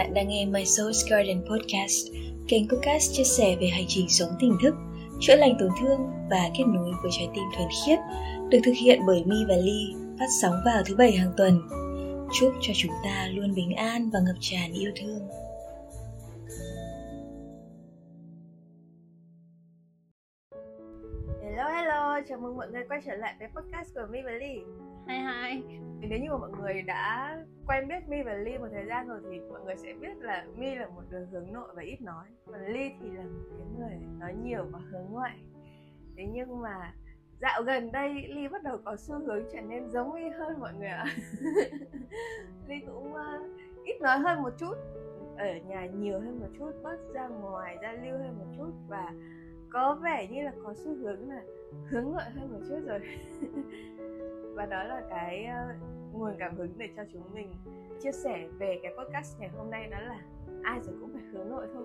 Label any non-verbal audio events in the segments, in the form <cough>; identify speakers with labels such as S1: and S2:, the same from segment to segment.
S1: Bạn đang nghe My Soul's Garden Podcast, kênh podcast chia sẻ về hành trình sống tỉnh thức, chữa lành tổn thương và kết nối với trái tim thuần khiết, được thực hiện bởi Mi và Ly, phát sóng vào thứ bảy hàng tuần. Chúc cho chúng ta luôn bình an và ngập tràn yêu thương.
S2: Hello hello, chào mừng mọi người quay trở lại với podcast của Mi và Ly
S3: Hai hai
S2: Nếu như mà mọi người đã quen biết Mi và Ly một thời gian rồi thì mọi người sẽ biết là Mi là một người hướng nội và ít nói. Còn Ly thì là một cái người nói nhiều và hướng ngoại. Thế nhưng mà dạo gần đây Ly bắt đầu có xu hướng trở nên giống Mi hơn mọi người ạ. <laughs> Ly cũng uh, ít nói hơn một chút Ở nhà nhiều hơn một chút, bớt ra ngoài giao lưu hơn một chút Và có vẻ như là có xu hướng là hướng ngoại hơn một chút rồi. <laughs> và đó là cái ờ, nguồn cảm hứng để cho chúng mình chia sẻ về cái podcast ngày hôm nay đó là ai rồi cũng phải hướng nội thôi.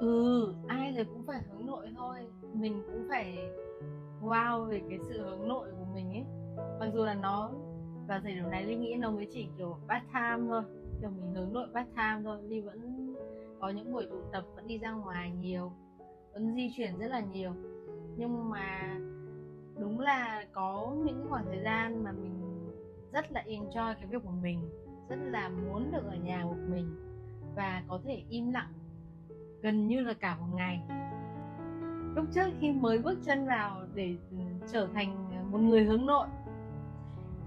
S3: Ừ, ai rồi cũng phải hướng nội thôi. Mình cũng phải wow về cái sự hướng nội của mình ấy. Mặc dù là nó vào thời điểm này Ly nghĩ nó mới chỉ kiểu part time thôi Kiểu mình hướng nội part time thôi. Ly vẫn có những buổi tụ tập vẫn đi ra ngoài nhiều Vẫn di chuyển rất là nhiều. Nhưng mà đúng là có những khoảng thời gian mà mình rất là enjoy cái việc của mình, rất là muốn được ở nhà một mình và có thể im lặng gần như là cả một ngày. Lúc trước khi mới bước chân vào để ừ, trở thành một người hướng nội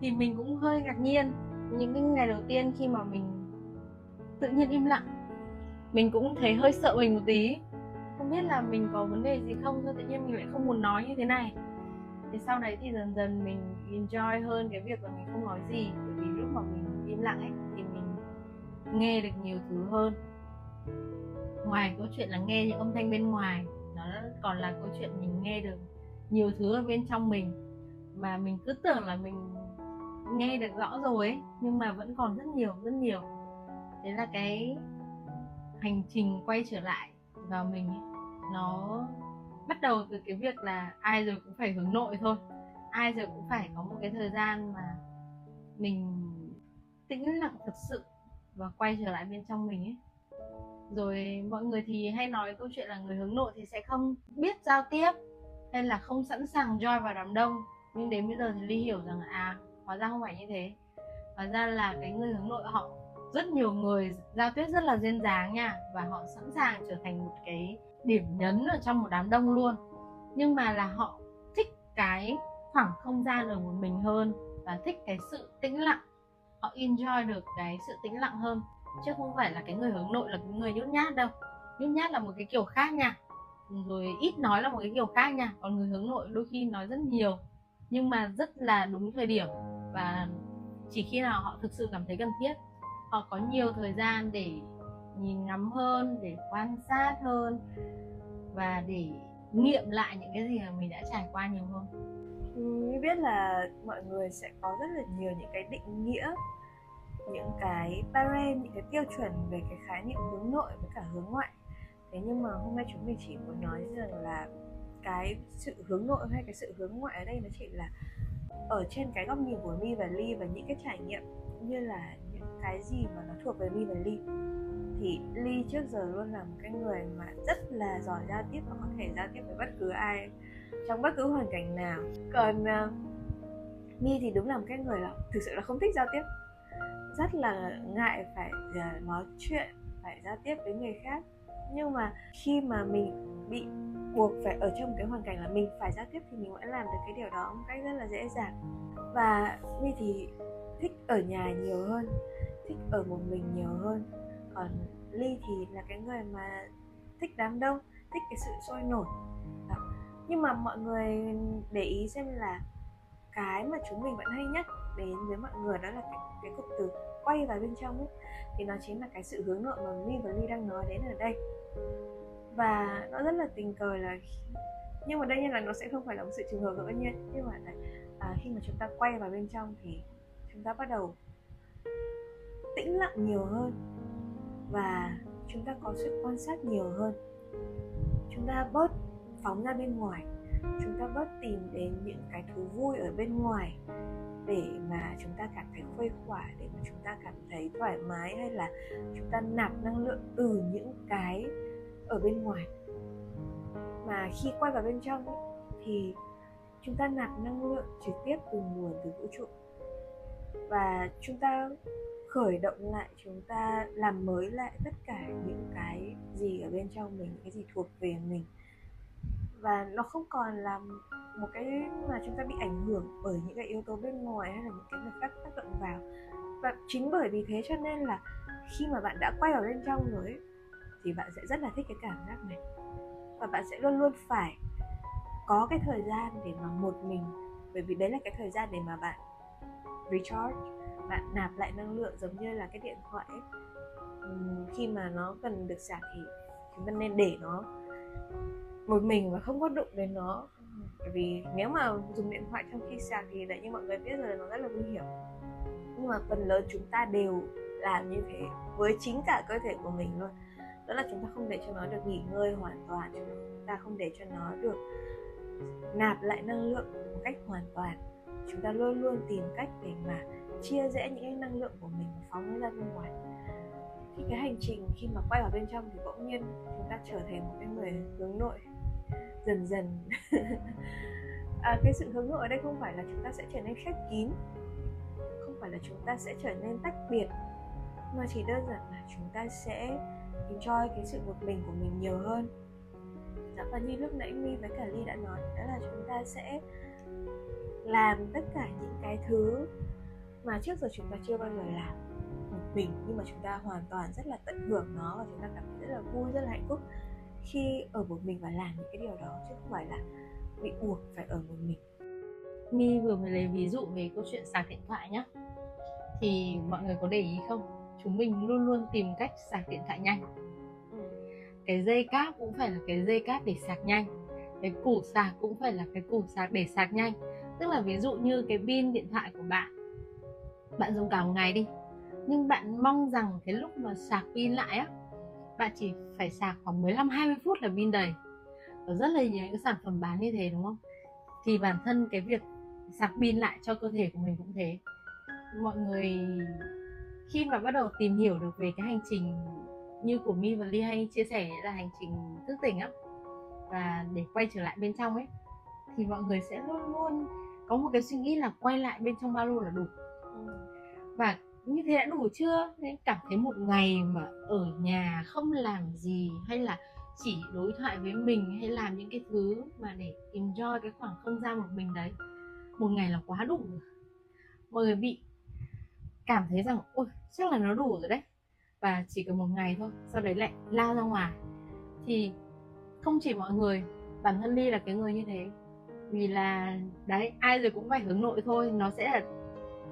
S3: thì mình cũng hơi ngạc nhiên. Những cái ngày đầu tiên khi mà mình tự nhiên im lặng, mình cũng thấy hơi sợ mình một tí. Không biết là mình có vấn đề gì không thôi tự nhiên mình lại không muốn nói như thế này? Thì sau đấy thì dần dần mình enjoy hơn cái việc là mình không nói gì. Bởi vì lúc mà mình im lặng ấy thì mình nghe được nhiều thứ hơn. Ngoài câu chuyện là nghe những âm thanh bên ngoài nó còn là câu chuyện mình nghe được nhiều thứ ở bên trong mình. Mà mình cứ tưởng là mình nghe được rõ rồi ấy nhưng mà vẫn còn rất nhiều rất nhiều. Đấy là cái hành trình quay trở lại vào mình ấy, nó bắt đầu từ cái việc là ai rồi cũng phải hướng nội thôi. Ai rồi cũng phải có một cái thời gian mà mình tĩnh lặng thật sự và quay trở lại bên trong mình ấy. Rồi mọi người thì hay nói câu chuyện là người hướng nội thì sẽ không biết giao tiếp hay là không sẵn sàng join vào đám đông. Nhưng đến bây giờ thì ly hiểu rằng à hóa ra không phải như thế. Hóa ra là cái người hướng nội họ, rất nhiều người giao tiếp rất là duyên dáng nha, và họ sẵn sàng trở thành một cái điểm nhấn ở trong một đám đông luôn. Nhưng mà là họ thích cái khoảng không gian ở một mình hơn và thích cái sự tĩnh lặng. Họ enjoy được cái sự tĩnh lặng hơn. Chứ không phải là cái người hướng nội là cái người nhút nhát đâu. Nhút nhát là một cái kiểu khác nha. Rồi ít nói là một cái kiểu khác nha. Còn người hướng nội đôi khi nói rất nhiều. Nhưng mà rất là đúng thời điểm. Và chỉ khi nào họ thực sự cảm thấy cần thiết, họ có nhiều thời gian để nhìn ngắm hơn, để quan sát hơn và để nghiệm lại những cái gì mà mình đã trải qua nhiều hơn.
S2: Ừ, mình biết là mọi người sẽ có rất là nhiều những cái định nghĩa, những cái parent, những cái tiêu chuẩn về cái khái niệm hướng nội với cả hướng ngoại. Thế nhưng mà hôm nay chúng mình chỉ muốn nói rằng là cái sự hướng nội hay cái sự hướng ngoại ở đây nó chỉ là ở trên cái góc nhìn của mi và ly và những cái trải nghiệm như là cái gì mà nó thuộc về mi và ly thì ly trước giờ luôn là một cái người mà rất là giỏi giao tiếp và có thể giao tiếp với bất cứ ai trong bất cứ hoàn cảnh nào. Còn à, uh, mi thì đúng là một cái người là thực sự là không thích giao tiếp. Rất là ngại phải uh, nói chuyện phải giao tiếp với người khác. Nhưng mà khi mà mình bị buộc phải ở trong cái hoàn cảnh là mình phải giao tiếp thì mình vẫn làm được cái điều đó một cách rất là dễ dàng. Và mi thì thích ở nhà nhiều hơn thích ở một mình nhiều hơn. Còn ly thì là cái người mà thích đám đông thích cái sự sôi nổi. Đó. nhưng mà mọi người để ý xem là cái mà chúng mình vẫn hay nhắc đến với mọi người đó là cái, cái cụm từ quay vào bên trong ấy. Thì nó chính là cái sự hướng nội mà Mi và Ly đang nói đến ở đây. Và nó rất là tình cờ là nhưng mà đây nhiên là nó sẽ không phải là một sự trùng hợp tất nhiên. Nhưng mà là, à, khi mà chúng ta quay vào bên trong thì chúng ta bắt đầu tĩnh lặng nhiều hơn và chúng ta có sự quan sát nhiều hơn. Chúng ta bớt phóng ra bên ngoài, chúng ta bớt tìm đến những cái thú vui ở bên ngoài để mà chúng ta cảm thấy khuây khỏa, để mà chúng ta cảm thấy thoải mái hay là chúng ta nạp năng lượng từ những cái ở bên ngoài. Mà khi quay vào bên trong thì chúng ta nạp năng lượng trực tiếp từ nguồn từ vũ trụ và chúng ta khởi động lại chúng ta làm mới lại tất cả những cái gì ở bên trong mình cái gì thuộc về mình. Và nó không còn là một cái mà chúng ta bị ảnh hưởng bởi những cái yếu tố bên ngoài hay là những cái người khác tác động vào. Và chính bởi vì thế cho nên là khi mà bạn đã quay vào bên trong rồi ấy, thì bạn sẽ rất là thích cái cảm giác này. Và bạn sẽ luôn luôn phải có cái thời gian để mà một mình bởi vì đấy là cái thời gian để mà bạn recharge, bạn nạp lại năng lượng giống như là cái điện thoại ấy. khi mà nó cần được sạc thì chúng ta nên để nó một mình và không có đụng đến nó. Bởi vì nếu mà dùng điện thoại trong khi sạc thì đấy như mọi người biết rồi nó rất là nguy hiểm. Nhưng mà phần lớn chúng ta đều làm như thế với chính cả cơ thể của mình luôn. Đó là chúng ta không để cho nó được nghỉ ngơi hoàn toàn, chúng ta không để cho nó được nạp lại năng lượng một cách hoàn toàn chúng ta luôn luôn tìm cách để mà chia rẽ những cái năng lượng của mình phóng ra bên ngoài. Thì cái hành trình khi mà quay vào bên trong thì bỗng nhiên chúng ta trở thành một cái người hướng nội dần dần. <laughs> À, cái sự hướng nội ở đây không phải là chúng ta sẽ trở nên khép kín không phải là chúng ta sẽ trở nên tách biệt mà chỉ đơn giản là chúng ta sẽ enjoy cái sự một mình của mình nhiều hơn. Dạ và như lúc nãy My với cả ly đã nói đó là chúng ta sẽ làm tất cả những cái thứ mà trước giờ chúng ta chưa bao giờ làm một mình, nhưng mà chúng ta hoàn toàn rất là tận hưởng nó và chúng ta cảm thấy rất là vui, rất là hạnh phúc khi ở một mình và làm những cái điều đó, chứ không phải là bị buộc phải ở một mình.
S3: Mi vừa mới lấy ví dụ về câu chuyện sạc điện thoại nhá. Thì mọi người có để ý không? Chúng mình luôn luôn tìm cách sạc điện thoại nhanh. Cái dây cáp cũng phải là cái dây cáp để sạc nhanh. Cái củ sạc cũng phải là cái củ sạc để sạc nhanh tức là ví dụ như cái pin điện thoại của bạn. Bạn dùng cả một ngày đi. Nhưng bạn mong rằng cái lúc mà sạc pin lại á, bạn chỉ phải sạc khoảng 15 20 phút là pin đầy. Có rất là nhiều những sản phẩm bán như thế, đúng không? Thì bản thân cái việc sạc pin lại cho cơ thể của mình cũng thế. Mọi người, khi mà bắt đầu tìm hiểu được về cái hành trình như của mi và ly hay chia sẻ là hành trình thức tỉnh á, và để quay trở lại bên trong ấy, thì mọi người sẽ luôn luôn có một cái suy nghĩ là quay lại bên trong ba lô là đủ. Và như thế đã đủ chưa? Nên cảm thấy một ngày mà ở nhà không làm gì hay là chỉ đối thoại với mình hay làm những cái thứ mà để enjoy cái khoảng không gian một mình đấy, một ngày là quá đủ rồi. Mọi người bị cảm thấy rằng, ôi, chắc là nó đủ rồi đấy. Và chỉ cần một ngày thôi, sau đấy lại lao ra ngoài. Thì không chỉ mọi người, bản thân ly là cái người như thế vì là, đấy, ai rồi cũng phải hướng nội thôi. Nó sẽ là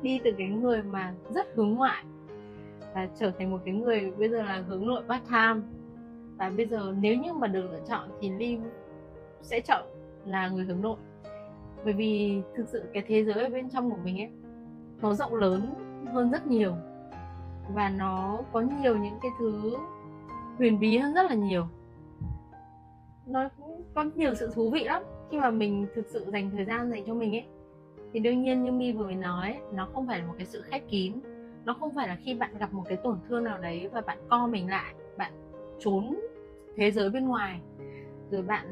S3: đi từ cái người mà rất hướng ngoại và trở thành một cái người bây giờ là hướng nội part time. Và bây giờ nếu như mà được lựa chọn thì lim sẽ chọn là người hướng nội. Bởi vì thực sự cái thế giới ở bên trong của mình ấy, nó rộng lớn hơn rất nhiều và nó có nhiều những cái thứ huyền bí hơn rất là nhiều. Nó cũng có nhiều sự thú vị lắm khi mà mình thực sự dành thời gian dành cho mình ấy, thì đương nhiên như mi vừa mới nói nó không phải là một cái sự khép kín. Nó không phải là khi bạn gặp một cái tổn thương nào đấy và bạn co mình lại, bạn trốn thế giới bên ngoài, rồi bạn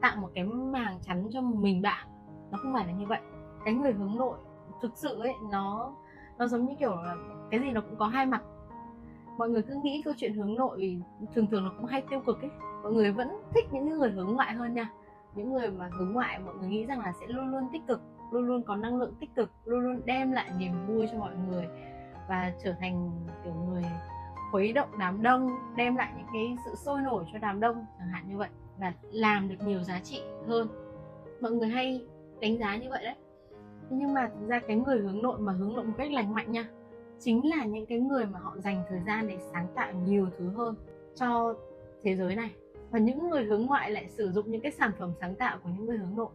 S3: tạo một cái màng chắn cho mình bạn. Nó không phải là như vậy. Cái người hướng nội thực sự ấy, nó nó giống như kiểu là cái gì nó cũng có hai mặt. Mọi người cứ nghĩ câu chuyện hướng nội thường thường nó cũng hay tiêu cực ấy. Mọi người vẫn thích những người hướng ngoại hơn nha những người mà hướng ngoại, mọi người nghĩ rằng là sẽ luôn luôn tích cực, luôn luôn có năng lượng tích cực, luôn luôn đem lại niềm vui cho mọi người và trở thành kiểu người khuấy động đám đông, đem lại những cái sự sôi nổi cho đám đông, chẳng hạn như vậy, và làm được nhiều giá trị hơn. Mọi người hay đánh giá như vậy đấy. Nhưng mà thực ra cái người hướng nội mà hướng nội một cách lành mạnh nha, chính là những cái người mà họ dành thời gian để sáng tạo nhiều thứ hơn cho thế giới này và những người hướng ngoại lại sử dụng những cái sản phẩm sáng tạo của những người hướng nội.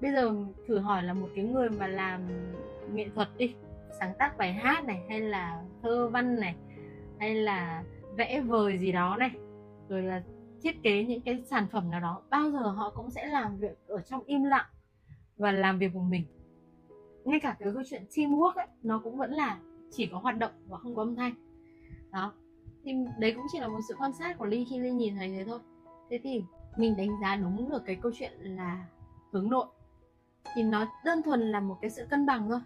S3: Bây giờ thử hỏi là một cái người mà làm nghệ thuật đi, sáng tác bài hát này, hay là thơ văn này, hay là vẽ vời gì đó này, rồi là thiết kế những cái sản phẩm nào đó, bao giờ họ cũng sẽ làm việc ở trong im lặng và làm việc của mình. Ngay cả cái câu chuyện teamwork ấy, nó cũng vẫn là chỉ có hoạt động và không có âm thanh. Đó thì đấy cũng chỉ là một sự quan sát của ly khi ly nhìn thấy thế thôi. Thế thì mình đánh giá đúng được cái câu chuyện là hướng nội. Thì nó đơn thuần là một cái sự cân bằng thôi.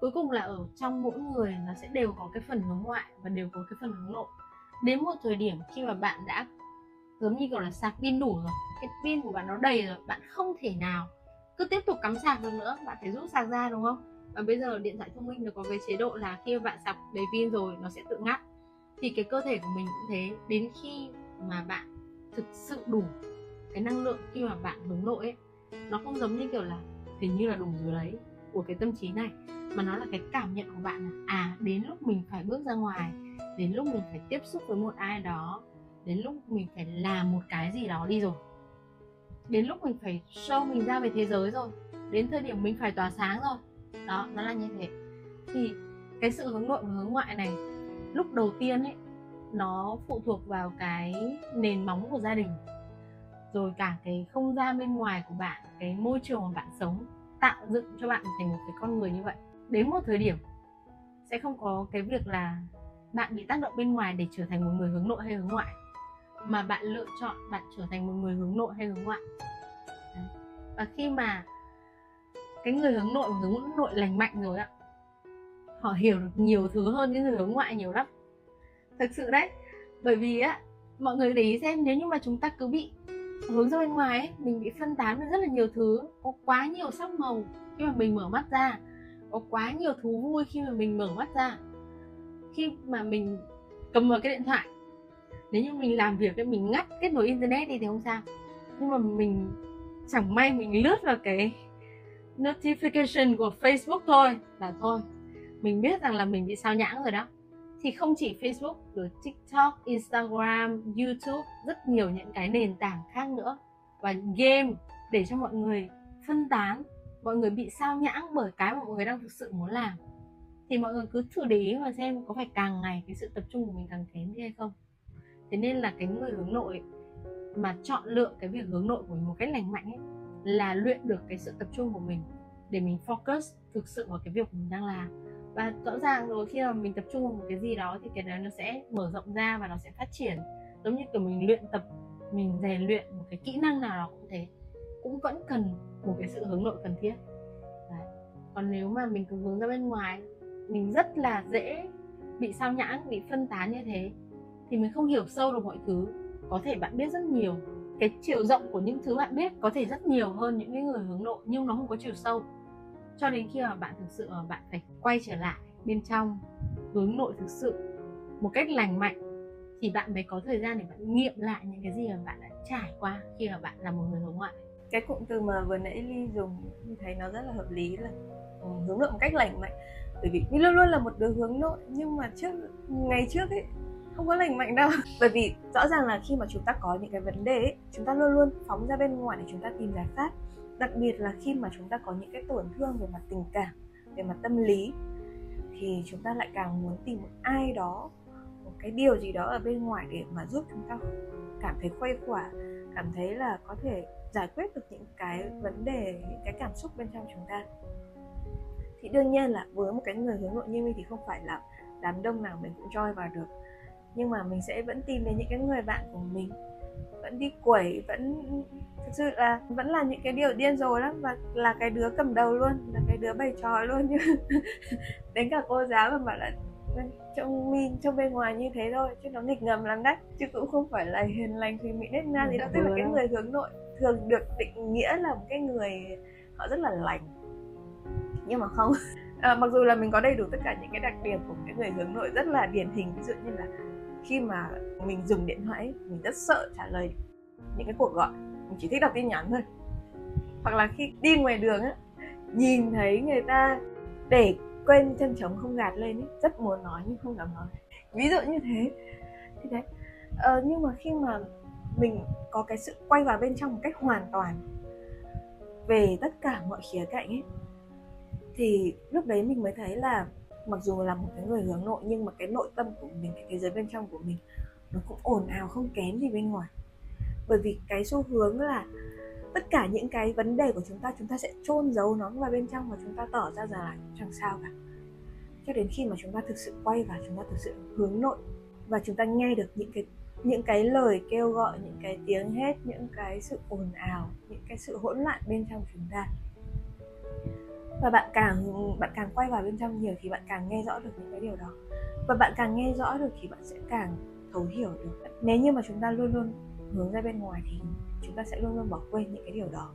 S3: Cuối cùng là ở trong mỗi người nó sẽ đều có cái phần hướng ngoại và đều có cái phần hướng nội. Đến một thời điểm khi mà bạn đã giống như kiểu là sạc pin đủ rồi, cái pin của bạn nó đầy rồi, bạn không thể nào cứ tiếp tục cắm sạc được nữa, bạn phải rút sạc ra, đúng không? Và bây giờ điện thoại thông minh nó có cái chế độ là khi mà bạn sạc đầy pin rồi, nó sẽ tự ngắt thì cái cơ thể của mình cũng thế. Đến khi mà bạn thực sự đủ cái năng lượng khi mà bạn hướng nội ấy, nó không giống như kiểu là hình như là đủ rồi đấy, của cái tâm trí này. Mà nó là cái cảm nhận của bạn là à đến lúc mình phải bước ra ngoài, đến lúc mình phải tiếp xúc với một ai đó, đến lúc mình phải làm một cái gì đó đi rồi. Đến lúc mình phải show mình ra về thế giới rồi. Đến thời điểm mình phải tỏa sáng rồi. Đó, nó là như thế. Thì cái sự hướng nội và hướng ngoại này lúc đầu tiên ấy, nó phụ thuộc vào cái nền móng của gia đình, rồi cả cái không gian bên ngoài của bạn, cái môi trường mà bạn sống, tạo dựng cho bạn thành một cái con người như vậy. Đến một thời điểm, sẽ không có cái việc là bạn bị tác động bên ngoài để trở thành một người hướng nội hay hướng ngoại, mà bạn lựa chọn bạn trở thành một người hướng nội hay hướng ngoại. Và khi mà cái người hướng nội và hướng nội lành mạnh rồi ạ họ hiểu được nhiều thứ hơn cái người hướng ngoại nhiều lắm. Thực sự đấy bởi vì á mọi người để ý xem nếu như mà chúng ta cứ bị hướng ra bên ngoài ấy, mình bị phân tán với rất là nhiều thứ có quá nhiều sắc màu khi mà mình mở mắt ra có quá nhiều thú vui khi mà mình mở mắt ra khi mà mình cầm vào cái điện thoại. Nếu như mình làm việc thì mình ngắt kết nối internet đi thì không sao. Nhưng mà mình chẳng may mình lướt vào cái notification của Facebook thôi là thôi mình biết rằng là mình bị sao nhãng rồi đó. Thì không chỉ Facebook rồi TikTok, Instagram, YouTube rất nhiều những cái nền tảng khác nữa. Và game để cho mọi người phân tán mọi người bị sao nhãng bởi cái mà mọi người đang thực sự muốn làm. Thì mọi người cứ thử để ý và xem có phải càng ngày cái sự tập trung của mình càng kém đi hay không. Thế nên là cái người hướng nội mà chọn lựa cái việc hướng nội của mình một cách lành mạnh ấy là luyện được cái sự tập trung của mình để mình focus thực sự vào cái việc mình đang làm và rõ ràng rồi, khi mà mình tập trung vào một cái gì đó thì cái đó nó sẽ mở rộng ra và nó sẽ phát triển. Giống như kiểu mình luyện tập, mình rèn luyện một cái kỹ năng nào đó cũng thế, cũng vẫn cần một cái sự hướng nội cần thiết. Đấy. còn nếu mà mình cứ hướng ra bên ngoài, mình rất là dễ bị sao nhãng, bị phân tán như thế, thì mình không hiểu sâu được mọi thứ. Có thể bạn biết rất nhiều, cái chiều rộng của những thứ bạn biết có thể rất nhiều hơn những cái người hướng nội, nhưng nó không có chiều sâu cho đến khi mà bạn thực sự mà bạn phải quay trở lại bên trong hướng nội thực sự một cách lành mạnh thì bạn mới có thời gian để bạn nghiệm lại những cái gì mà bạn đã trải qua khi mà bạn là một người hướng ngoại.
S2: Cái cụm từ mà vừa nãy ly dùng như thấy nó rất là hợp lý là ừ, hướng nội một cách lành mạnh. Bởi vì ly luôn luôn là một đứa hướng nội nhưng mà trước ngày trước ấy không có lành mạnh đâu. <laughs> Bởi vì rõ ràng là khi mà chúng ta có những cái vấn đề ấy, chúng ta luôn luôn phóng ra bên ngoài để chúng ta tìm giải pháp đặc biệt là khi mà chúng ta có những cái tổn thương về mặt tình cảm, về mặt tâm lý, thì chúng ta lại càng muốn tìm một ai đó, một cái điều gì đó ở bên ngoài để mà giúp chúng ta cảm thấy khuây khỏa, cảm thấy là có thể giải quyết được những cái vấn đề, những cái cảm xúc bên trong chúng ta. Thì đương nhiên là với một cái người hướng nội như mình thì không phải là đám đông nào mình cũng join vào được, nhưng mà mình sẽ vẫn tìm đến những cái người bạn của mình vẫn đi quẩy vẫn thực sự là vẫn là những cái điều điên rồ lắm và là cái đứa cầm đầu luôn là cái đứa bày trò luôn như <laughs> đến cả cô giáo mà bảo là trông min trông bên ngoài như thế thôi chứ nó nghịch ngầm lắm đấy. Chứ cũng không phải là hiền lành thì mỹ nết na gì đâu tức là cái người hướng nội thường được định nghĩa là một cái người họ rất là lành. Nhưng mà không. À, mặc dù là mình có đầy đủ tất cả những cái đặc điểm của cái người hướng nội rất là điển hình ví dụ như là khi mà mình dùng điện thoại mình rất sợ trả lời những cái cuộc gọi. Mình chỉ thích đọc tin nhắn thôi. Hoặc là khi đi ngoài đường á nhìn thấy người ta để quên chân trống không gạt lên ấy, rất muốn nói nhưng không dám nói. Ví dụ như thế. Thì đấy. Ờ, nhưng mà khi mà mình có cái sự quay vào bên trong một cách hoàn toàn về tất cả mọi khía cạnh ấy thì lúc đấy mình mới thấy là mặc dù là một cái người hướng nội, nhưng mà cái nội tâm của mình, cái thế giới bên trong của mình, nó cũng ồn ào không kém gì bên ngoài. Bởi vì cái xu hướng là tất cả những cái vấn đề của chúng ta chúng ta sẽ chôn giấu nó vào bên trong và chúng ta tỏ ra rằng là chẳng sao cả. Cho đến khi mà chúng ta thực sự quay vào, chúng ta thực sự hướng nội và chúng ta nghe được những cái những cái lời kêu gọi, những cái tiếng hét, những cái sự ồn ào, những cái sự hỗn loạn bên trong chúng ta và bạn càng bạn càng quay vào bên trong nhiều thì bạn càng nghe rõ được những cái điều đó. Và bạn càng nghe rõ được thì bạn sẽ càng thấu hiểu được. Nếu như mà chúng ta luôn luôn hướng ra bên ngoài thì chúng ta sẽ luôn luôn bỏ quên những cái điều đó.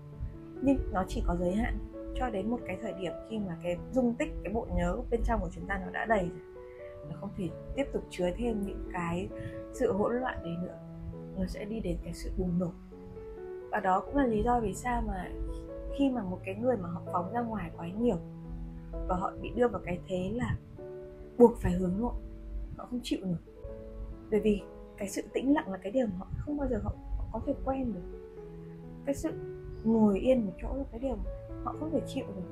S2: Nhưng nó chỉ có giới hạn cho đến một cái thời điểm khi mà cái dung tích, cái bộ nhớ bên trong của chúng ta nó đã đầy rồi. Nó không thể tiếp tục chứa thêm những cái sự hỗn loạn đấy nữa. Nó sẽ đi đến cái sự bùng nổ. Và đó cũng là lý do vì sao mà khi mà một cái người mà họ phóng ra ngoài quá nhiều và họ bị đưa vào cái thế là buộc phải hướng nội họ không chịu được bởi vì cái sự tĩnh lặng là cái điều mà họ không bao giờ họ, họ có thể quen được. Cái sự ngồi yên một chỗ là cái điều mà họ không thể chịu được.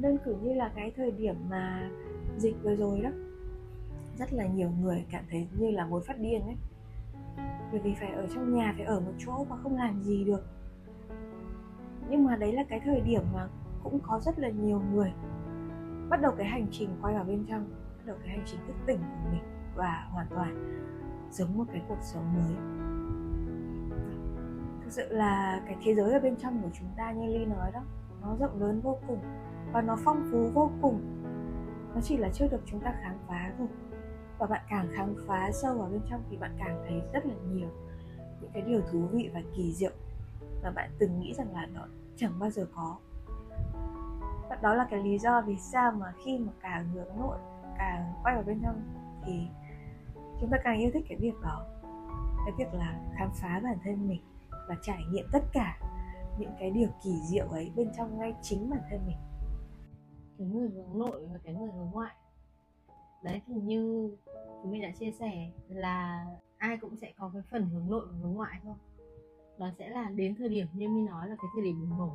S2: Đơn cử như là cái thời điểm mà dịch vừa rồi đó rất là nhiều người cảm thấy như là muốn phát điên ấy. Bởi vì phải ở trong nhà phải ở một chỗ mà không làm gì được nhưng mà đấy là cái thời điểm mà cũng có rất là nhiều người bắt đầu cái hành trình quay vào bên trong, bắt đầu cái hành trình thức tỉnh của mình và hoàn toàn giống một cái cuộc sống mới. Thực sự là cái thế giới ở bên trong của chúng ta như ly nói đó, nó rộng lớn vô cùng và nó phong phú vô cùng. Nó chỉ là chưa được chúng ta khám phá thôi. Và bạn càng khám phá sâu vào bên trong thì bạn càng thấy rất là nhiều những cái điều thú vị và kỳ diệu mà bạn từng nghĩ rằng là nó chẳng bao giờ có. Đó là cái lý do vì sao mà khi mà càng hướng nội càng quay vào bên trong thì chúng ta càng yêu thích cái việc đó. Cái việc là khám phá bản thân mình và trải nghiệm tất cả những cái điều kỳ diệu ấy bên trong ngay chính bản thân mình.
S3: Cái người hướng nội và cái người hướng ngoại. Đấy, thì như chúng mình đã chia sẻ là ai cũng sẽ có cái phần hướng nội và hướng ngoại thôi đó sẽ là đến thời điểm như mình nói là cái thời điểm bùng nổ.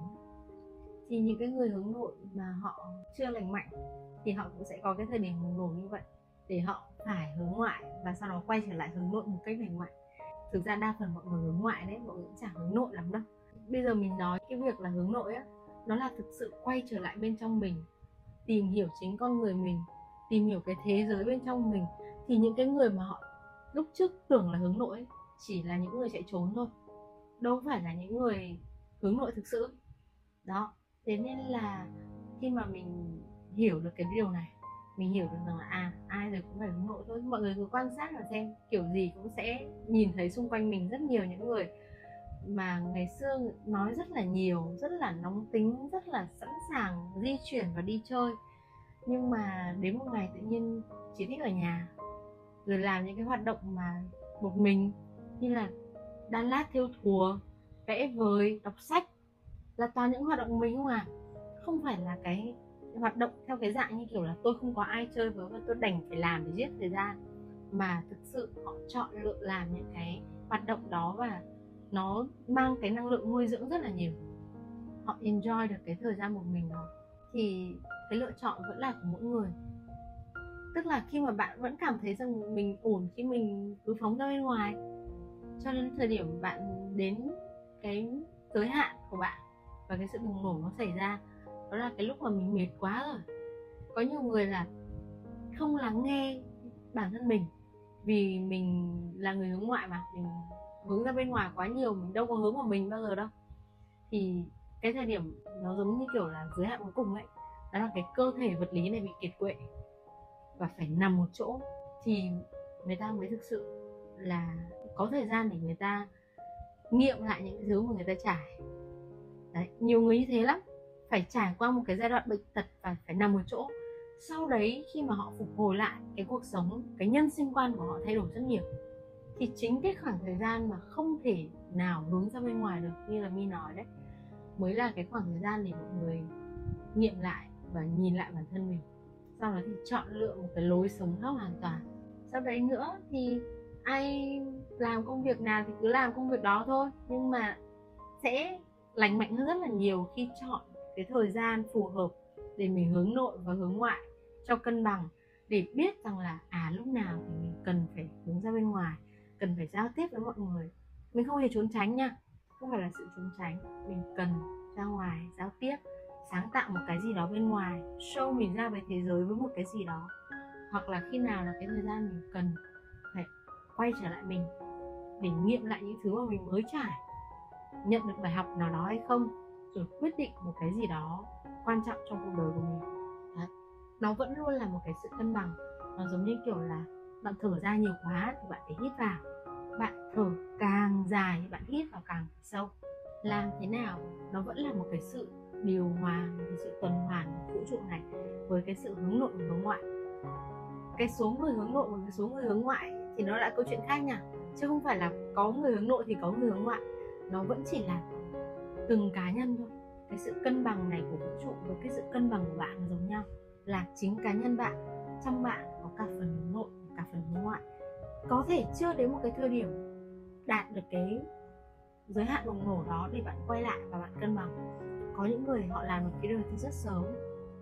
S3: Thì những cái người hướng nội mà họ chưa lành mạnh thì họ cũng sẽ có cái thời điểm bùng nổ như vậy để họ phải hướng ngoại và sau đó quay trở lại hướng nội một cách lành mạnh. Thực ra đa phần mọi người hướng ngoại đấy, mọi người cũng chẳng hướng nội lắm đâu. Bây giờ mình nói cái việc là hướng nội á, nó là thực sự quay trở lại bên trong mình, tìm hiểu chính con người mình, tìm hiểu cái thế giới bên trong mình. Thì những cái người mà họ lúc trước tưởng là hướng nội chỉ là những người chạy trốn thôi đâu phải là những người hướng nội thực sự. Đó, thế nên là khi mà mình hiểu được cái điều này, mình hiểu được rằng là à ai rồi cũng phải hướng nội thôi, mọi người cứ quan sát và xem kiểu gì cũng sẽ nhìn thấy xung quanh mình rất nhiều những người mà ngày xưa nói rất là nhiều, rất là nóng tính, rất là sẵn sàng di chuyển và đi chơi. Nhưng mà đến một ngày tự nhiên chỉ thích ở nhà, rồi làm những cái hoạt động mà một mình, như là đan lát theo thùa, vẽ vời, đọc sách là toàn những hoạt động mình không à? Không phải là cái hoạt động theo cái dạng như kiểu là tôi không có ai chơi với và tôi đành phải làm để giết thời gian, mà thực sự họ chọn lựa làm những cái hoạt động đó và nó mang cái năng lượng nuôi dưỡng rất là nhiều. Họ enjoy được cái thời gian một mình đó. Thì cái lựa chọn vẫn là của mỗi người. Tức là khi mà bạn vẫn cảm thấy rằng mình ổn khi mình cứ phóng ra bên ngoài cho nên thời điểm bạn đến cái giới hạn của bạn và cái sự bùng nổ nó xảy ra, đó là cái lúc mà mình mệt quá rồi. Có nhiều người là không lắng nghe bản thân mình vì mình là người hướng ngoại mà, mình hướng ra bên ngoài quá nhiều, mình đâu có hướng vào mình bao giờ đâu. Thì cái thời điểm nó giống như kiểu là giới hạn cuối cùng ấy, đó là cái cơ thể vật lý này bị kiệt quệ và phải nằm một chỗ thì người ta mới thực sự là có thời gian để người ta nghiệm lại những thứ mà người ta trải. Đấy, nhiều người như thế lắm. Phải trải qua một cái giai đoạn bệnh tật và phải nằm một chỗ. Sau đấy, khi mà họ phục hồi lại, cái cuộc sống, cái nhân sinh quan của họ thay đổi rất nhiều. Thì chính cái khoảng thời gian mà không thể nào hướng ra bên ngoài được, như là mi nói đấy, mới là cái khoảng thời gian để mọi người nghiệm lại và nhìn lại bản thân mình. Sau đó thì chọn lựa một cái lối sống khác hoàn toàn. Sau đấy nữa thì ai làm công việc nào thì cứ làm công việc đó thôi. Nhưng mà sẽ lành mạnh hơn rất là nhiều khi chọn cái thời gian phù hợp để mình hướng nội và hướng ngoại cho cân bằng, để biết rằng là à lúc nào thì mình cần phải hướng ra bên ngoài, cần phải giao tiếp với mọi người. Mình không hề trốn tránh nha. Không phải là sự trốn tránh. Mình cần ra ngoài giao tiếp, sáng tạo một cái gì đó bên ngoài, show mình ra với thế giới với một cái gì đó. Hoặc là khi nào là cái thời gian mình cần quay trở lại mình, để nghiệm lại những thứ mà mình mới trải, nhận được bài học nào đó hay không, rồi quyết định một cái gì đó quan trọng trong cuộc đời của mình. Đấy. nó vẫn luôn là một cái sự cân bằng. Nó giống như kiểu là bạn thở ra nhiều quá thì bạn phải hít vào. Bạn thở càng dài thì bạn hít vào càng sâu. Làm thế nào? Nó vẫn là một cái sự điều hòa, một cái sự tuần hoàn của vũ trụ này với cái sự hướng nội và hướng ngoại. Cái số người hướng nội và cái số người hướng ngoại thì nó lại câu chuyện khác nha. Chứ không phải là có người hướng nội thì có người hướng ngoại. Nó vẫn chỉ là từng cá nhân thôi. Cái sự cân bằng này của vũ trụ với cái sự cân bằng của bạn giống nhau. Là chính cá nhân bạn, trong bạn có cả phần hướng nội, cả phần hướng ngoại. Có thể chưa đến một cái thời điểm đạt được cái giới hạn bùng nổ đó để bạn quay lại và bạn cân bằng. Có những người họ làm được cái điều từ rất sớm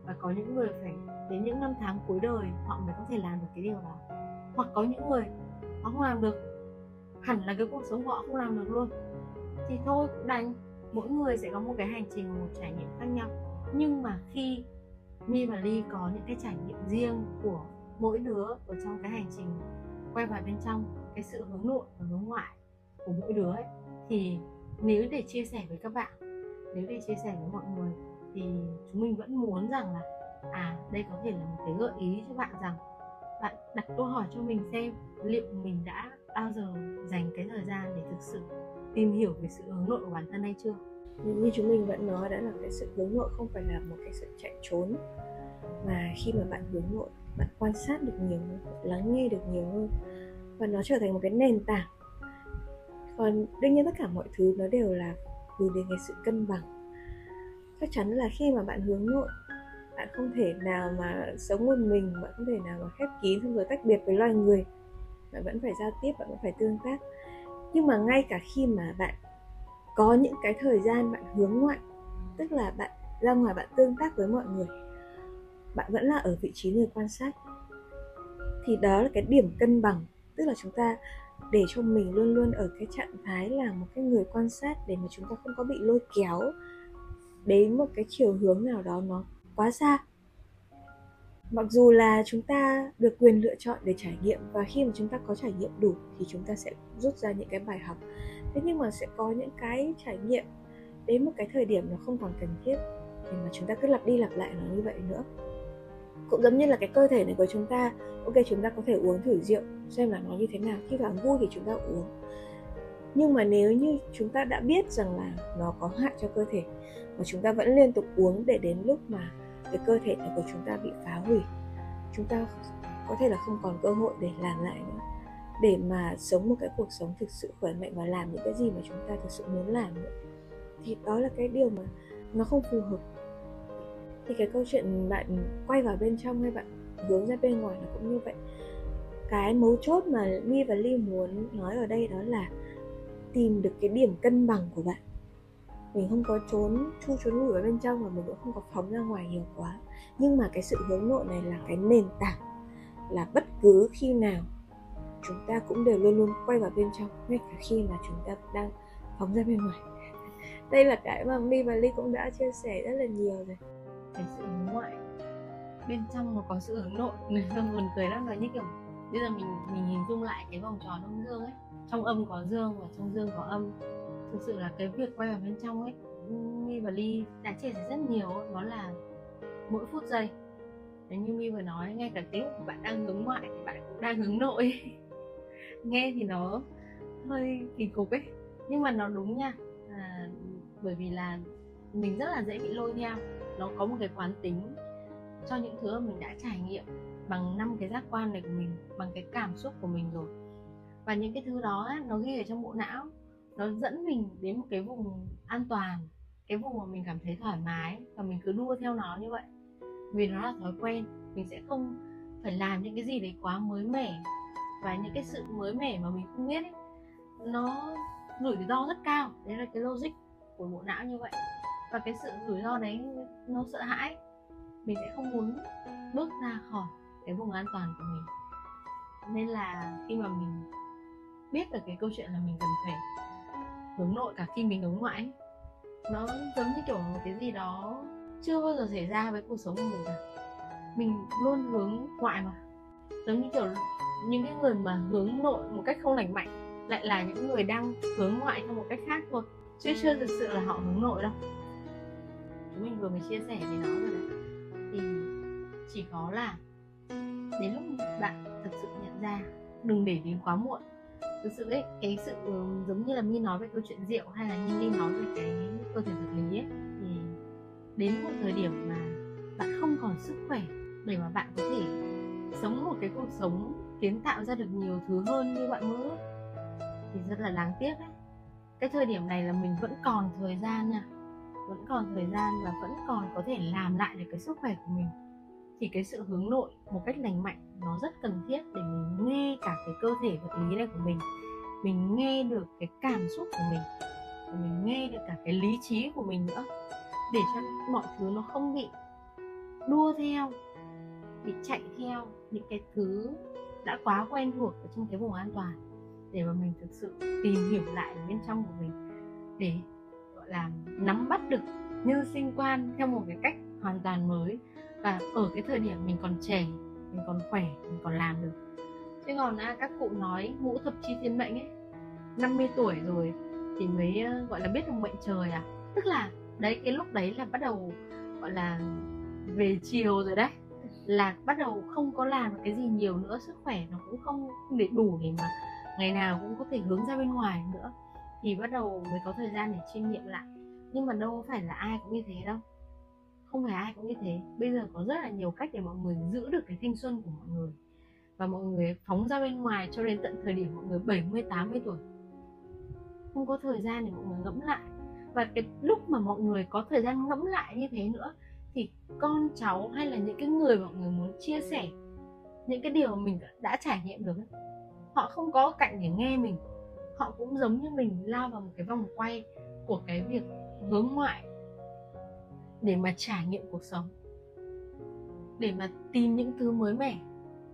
S3: và có những người phải đến những năm tháng cuối đời họ mới có thể làm được cái điều đó hoặc có những người họ không làm được. Hẳn là cái cuộc sống của họ không làm được luôn. Thì thôi, cũng đành. Mỗi người sẽ có một cái hành trình một trải nghiệm khác nhau. Nhưng mà khi Mi và Ly có những cái trải nghiệm riêng của mỗi đứa ở trong cái hành trình quay vào bên trong, cái sự hướng nội và hướng ngoại của mỗi đứa ấy, thì nếu để chia sẻ với các bạn, nếu để chia sẻ với mọi người thì chúng mình vẫn muốn rằng là à đây có thể là một cái gợi ý cho bạn rằng bạn đặt câu hỏi cho mình xem liệu mình đã bao giờ dành cái thời gian để thực sự tìm hiểu về sự hướng nội của bản thân hay chưa?
S2: Như chúng mình vẫn nói đã là cái sự hướng nội không phải là một cái sự chạy trốn, mà khi mà bạn hướng nội, bạn quan sát được nhiều hơn lắng nghe được nhiều hơn, và nó trở thành một cái nền tảng. Còn đương nhiên tất cả mọi thứ nó đều là hướng đến cái sự cân bằng. Chắc chắn là khi mà bạn hướng nội bạn không thể nào mà sống một mình, bạn không thể nào mà khép kín xong rồi tách biệt với loài người. Bạn vẫn phải giao tiếp, bạn vẫn phải tương tác. Nhưng mà ngay cả khi mà bạn có những cái thời gian bạn hướng ngoại, tức là bạn ra ngoài bạn tương tác với mọi người, bạn vẫn là ở vị trí người quan sát, thì đó là cái điểm cân bằng. Tức là chúng ta để cho mình luôn luôn ở cái trạng thái là một cái người quan sát để mà chúng ta không có bị lôi kéo đến một cái chiều hướng nào đó nó quá xa. Mặc dù là chúng ta được quyền lựa chọn để trải nghiệm và khi mà chúng ta có trải nghiệm đủ thì chúng ta sẽ rút ra những cái bài học. Thế nhưng mà sẽ có những cái trải nghiệm đến một cái thời điểm nó không còn cần thiết để mà chúng ta cứ lặp đi lặp lại nó như vậy nữa. Cũng giống như là cái cơ thể này của chúng ta. Ok, chúng ta có thể uống thử rượu, xem là nó như thế nào. Khi cảm vui thì chúng ta uống. Nhưng mà nếu như chúng ta đã biết rằng là nó có hại cho cơ thể, mà chúng ta vẫn liên tục uống để đến lúc mà cái cơ thể này của chúng ta bị phá hủy. Chúng ta có thể là không còn cơ hội để làm lại nữa. Để mà sống một cái cuộc sống thực sự khỏe mạnh và làm những cái gì mà chúng ta thực sự muốn làm nữa. Thì đó là cái điều mà nó không phù hợp. Thì cái câu chuyện bạn quay vào bên trong hay bạn hướng ra bên ngoài là cũng như vậy. Cái mấu chốt mà mi và ly muốn nói ở đây đó là tìm được cái điểm cân bằng của bạn mình không có trốn chu trốn lùi ở bên trong và mình cũng không có phóng ra ngoài nhiều quá. Nhưng mà cái sự hướng nội này là cái nền tảng, là bất cứ khi nào chúng ta cũng đều luôn luôn quay vào bên trong, ngay cả khi mà chúng ta đang phóng ra bên ngoài. <laughs> Đây là cái mà mi và ly cũng đã chia sẻ rất là nhiều rồi.
S3: Cái sự hướng ngoại, bên trong nó có sự hướng nội. Nên buồn cười lắm nói như kiểu, bây giờ mình mình hình dung lại cái vòng tròn âm dương ấy. Trong âm có dương và trong dương có âm thực sự là cái việc quay vào bên trong ấy Mi và Ly đã chia sẻ rất nhiều Đó là mỗi phút giây. Nếu như Mi vừa nói ngay cả cái lúc bạn đang hướng ngoại thì bạn cũng đang hướng nội. <laughs> Nghe thì nó hơi kỳ cục ấy nhưng mà nó đúng nha. À, bởi vì là mình rất là dễ bị lôi theo. Nó có một cái quán tính cho những thứ mà mình đã trải nghiệm bằng năm cái giác quan này của mình bằng cái cảm xúc của mình rồi. Và những cái thứ đó nó ghi ở trong bộ não nó dẫn mình đến một cái vùng an toàn cái vùng mà mình cảm thấy thoải mái và mình cứ đua theo nó như vậy. Vì nó là thói quen mình sẽ không phải làm những cái gì đấy quá mới mẻ. Và những cái sự mới mẻ mà mình không biết ấy, nó rủi ro rất cao. Đấy là cái logic của bộ não như vậy. Và cái sự rủi ro đấy nó sợ hãi. Mình sẽ không muốn bước ra khỏi cái vùng an toàn của mình. Nên là khi mà mình biết được cái câu chuyện là mình cần phải hướng nội cả khi mình hướng ngoại. Ấy. nó giống như kiểu một cái gì đó chưa bao giờ xảy ra với cuộc sống của mình cả. Mình luôn hướng ngoại mà. Giống như kiểu những cái người mà hướng nội một cách không lành mạnh lại là những người đang hướng ngoại theo một cách khác thôi, chứ chưa thực sự là họ hướng nội đâu. Chúng mình vừa mới chia sẻ về nó rồi đấy. Thì chỉ có là đến lúc bạn thực sự nhận ra đừng để đến quá muộn thực sự ấy, cái sự ừ, giống như là mi nói về câu chuyện rượu hay là như ly nói về cái cơ thể vật lý ấy, thì đến một thời điểm mà bạn không còn sức khỏe để mà bạn có thể sống một cái cuộc sống kiến tạo ra được nhiều thứ hơn như bạn mơ thì rất là đáng tiếc đấy cái thời điểm này là mình vẫn còn thời gian nha, vẫn còn thời gian và vẫn còn có thể làm lại được cái sức khỏe của mình thì cái sự hướng nội một cách lành mạnh nó rất cần thiết để mình nghe cả cái cơ thể vật lý này của mình. Mình nghe được cái cảm xúc của mình, và mình nghe được cả cái lý trí của mình nữa. Để cho mọi thứ nó không bị đua theo, bị chạy theo những cái thứ đã quá quen thuộc ở trong cái vùng an toàn. Để mà mình thực sự tìm hiểu lại bên trong của mình, để, gọi là, nắm bắt được như sinh quan theo một cái cách hoàn toàn mới và ở cái thời điểm mình còn trẻ mình còn khỏe mình còn làm được. Chứ còn à, các cụ nói ngũ thập chi thiên mệnh ấy 50 tuổi rồi thì mới ờ, gọi là biết được mệnh trời à? Tức là đấy cái lúc đấy là bắt đầu gọi là về chiều rồi đấy. Là bắt đầu không có làm cái gì nhiều nữa sức khỏe nó cũng không để đủ để mà ngày nào cũng có thể hướng ra bên ngoài nữa. Thì bắt đầu mới có thời gian để chiêm nghiệm lại. Nhưng mà đâu phải là ai cũng như thế đâu không phải ai cũng như thế. Bây giờ có rất là nhiều cách để mọi người giữ được cái thanh xuân của mọi người. Và mọi người phóng ra bên ngoài cho đến tận thời điểm mọi người 70 80 tuổi. Không có thời gian để mọi người ngẫm lại. Và cái lúc mà mọi người có thời gian ngẫm lại như thế nữa, thì con cháu hay là những cái người mọi người muốn chia sẻ, những cái điều mình đã trải nghiệm được họ không có cạnh để nghe mình. Họ cũng giống như mình, lao vào một cái vòng quay của cái việc hướng ngoại để mà trải nghiệm cuộc sống, để mà tìm những thứ mới mẻ,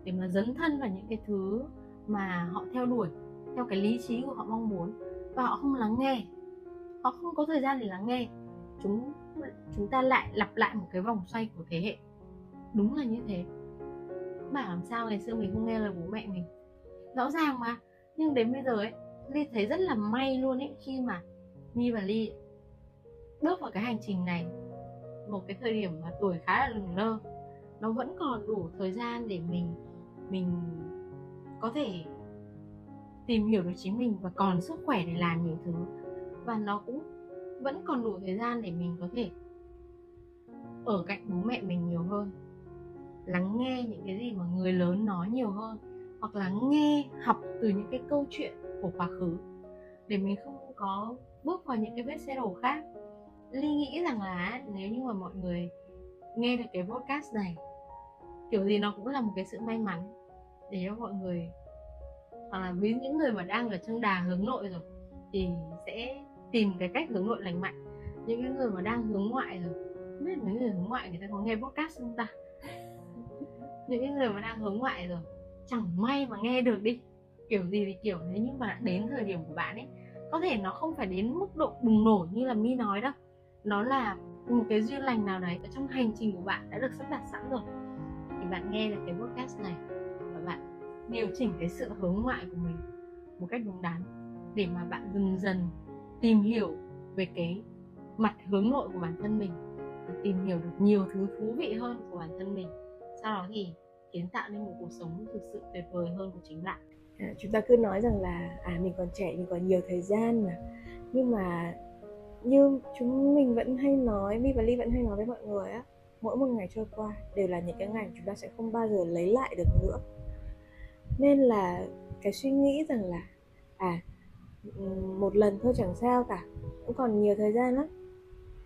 S3: để mà dấn thân vào những cái thứ mà họ theo đuổi, theo cái lý trí của họ mong muốn. Và họ không lắng nghe, họ không có thời gian để lắng nghe. Chúng chúng ta lại lặp lại một cái vòng xoay của thế hệ. Đúng là như thế. Bảo làm sao ngày xưa mình không nghe lời bố mẹ mình? Rõ ràng mà. Nhưng đến bây giờ ấy, ly thấy rất là may luôn ấy, khi mà mi và ly bước vào cái hành trình này một cái thời điểm mà tuổi khá là lừng lơ, nó vẫn còn đủ thời gian để mình mình có thể tìm hiểu được chính mình và còn sức khỏe để làm nhiều thứ. Và nó cũng vẫn còn đủ thời gian để mình có thể ở cạnh bố mẹ mình nhiều hơn, lắng nghe những cái gì mà người lớn nói nhiều hơn, hoặc là nghe, học từ những cái câu chuyện của quá khứ, để mình không có bước vào những cái vết xe đổ khác ly nghĩ rằng là nếu như mà mọi người nghe được cái podcast này, kiểu gì nó cũng là một cái sự may mắn để cho mọi người, hoặc là với những người mà đang ở trong đà hướng nội rồi, thì sẽ tìm cái cách hướng nội lành mạnh. Những cái người mà đang hướng ngoại rồi, không biết mấy người hướng ngoại người ta có nghe podcast không ta? <laughs> Những cái người mà đang hướng ngoại rồi, chẳng may mà nghe được đi. Kiểu gì thì kiểu thế nhưng mà đến thời điểm của bạn ấy, có thể nó không phải đến mức độ bùng nổ như là mi nói đâu nó là một cái duyên lành nào đấy ở trong hành trình của bạn đã được sắp đặt sẵn rồi. Thì bạn nghe được cái podcast này và bạn điều chỉnh cái sự hướng ngoại của mình một cách đúng đắn để mà bạn dần dần tìm hiểu về cái mặt hướng nội của bản thân mình và tìm hiểu được nhiều thứ thú vị hơn của bản thân mình. Sau đó thì kiến tạo nên một cuộc sống thực sự tuyệt vời hơn của chính bạn.
S2: À, chúng ta cứ nói rằng là à mình còn trẻ mình còn nhiều thời gian mà. Nhưng mà như chúng mình vẫn hay nói, mi và ly vẫn hay nói với mọi người á, mỗi một ngày trôi qua đều là những cái ngày chúng ta sẽ không bao giờ lấy lại được nữa. Nên là cái suy nghĩ rằng là à một lần thôi chẳng sao cả, cũng còn nhiều thời gian lắm,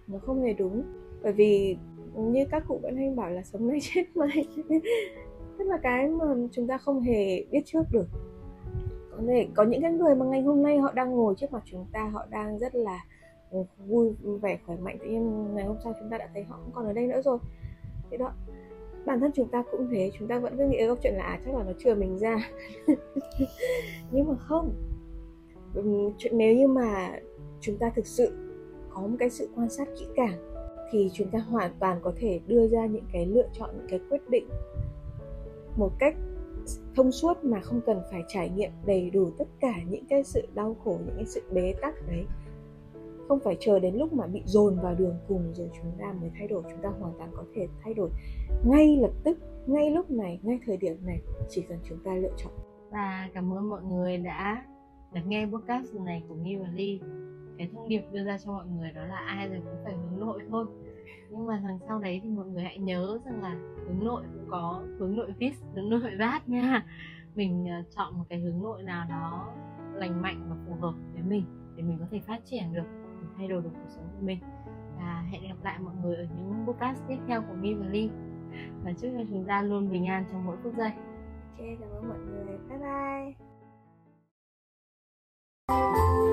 S2: nó không hề đúng. Bởi vì như các cụ vẫn hay bảo là sống nay <laughs> chết mai. <laughs> Tức là cái mà chúng ta không hề biết trước được. Có thể có những cái người mà ngày hôm nay họ đang ngồi trước mặt chúng ta, họ đang rất là Ừ, vui vẻ khỏe mạnh tự nhiên. Ngày hôm sau chúng ta đã thấy họ không còn ở đây nữa rồi. Thế đó. Bản thân chúng ta cũng thế chúng ta vẫn cứ nghĩ câu chuyện là à, chắc là nó chừa mình ra. <laughs> Nhưng mà không. Chuyện nếu như mà chúng ta thực sự có một cái sự quan sát kỹ càng thì chúng ta hoàn toàn có thể đưa ra những cái lựa chọn những cái quyết định một cách thông suốt mà không cần phải trải nghiệm đầy đủ tất cả những cái sự đau khổ những cái sự bế tắc đấy không phải chờ đến lúc mà bị dồn vào đường cùng rồi chúng ta mới thay đổi, chúng ta hoàn toàn có thể thay đổi ngay lập tức, ngay lúc này, ngay thời điểm này, chỉ cần chúng ta lựa chọn.
S3: Và cảm ơn mọi người đã lắng nghe podcast này của Nghi và Ly. Cái thông điệp đưa ra cho mọi người đó là ai rồi cũng phải hướng nội thôi. Nhưng mà đằng sau đấy thì mọi người hãy nhớ rằng là hướng nội cũng có hướng nội vis hướng nội vát nha. Mình ờ, chọn một cái hướng nội nào đó lành mạnh và phù hợp với mình để mình có thể phát triển được thay đổi được cuộc sống của mình. Và hẹn gặp lại mọi người ở những podcast tiếp theo của Mi và Ly và chúc cho chúng ta luôn bình an trong mỗi phút giây.
S2: Ok, cảm ơn mọi người. Bye bye.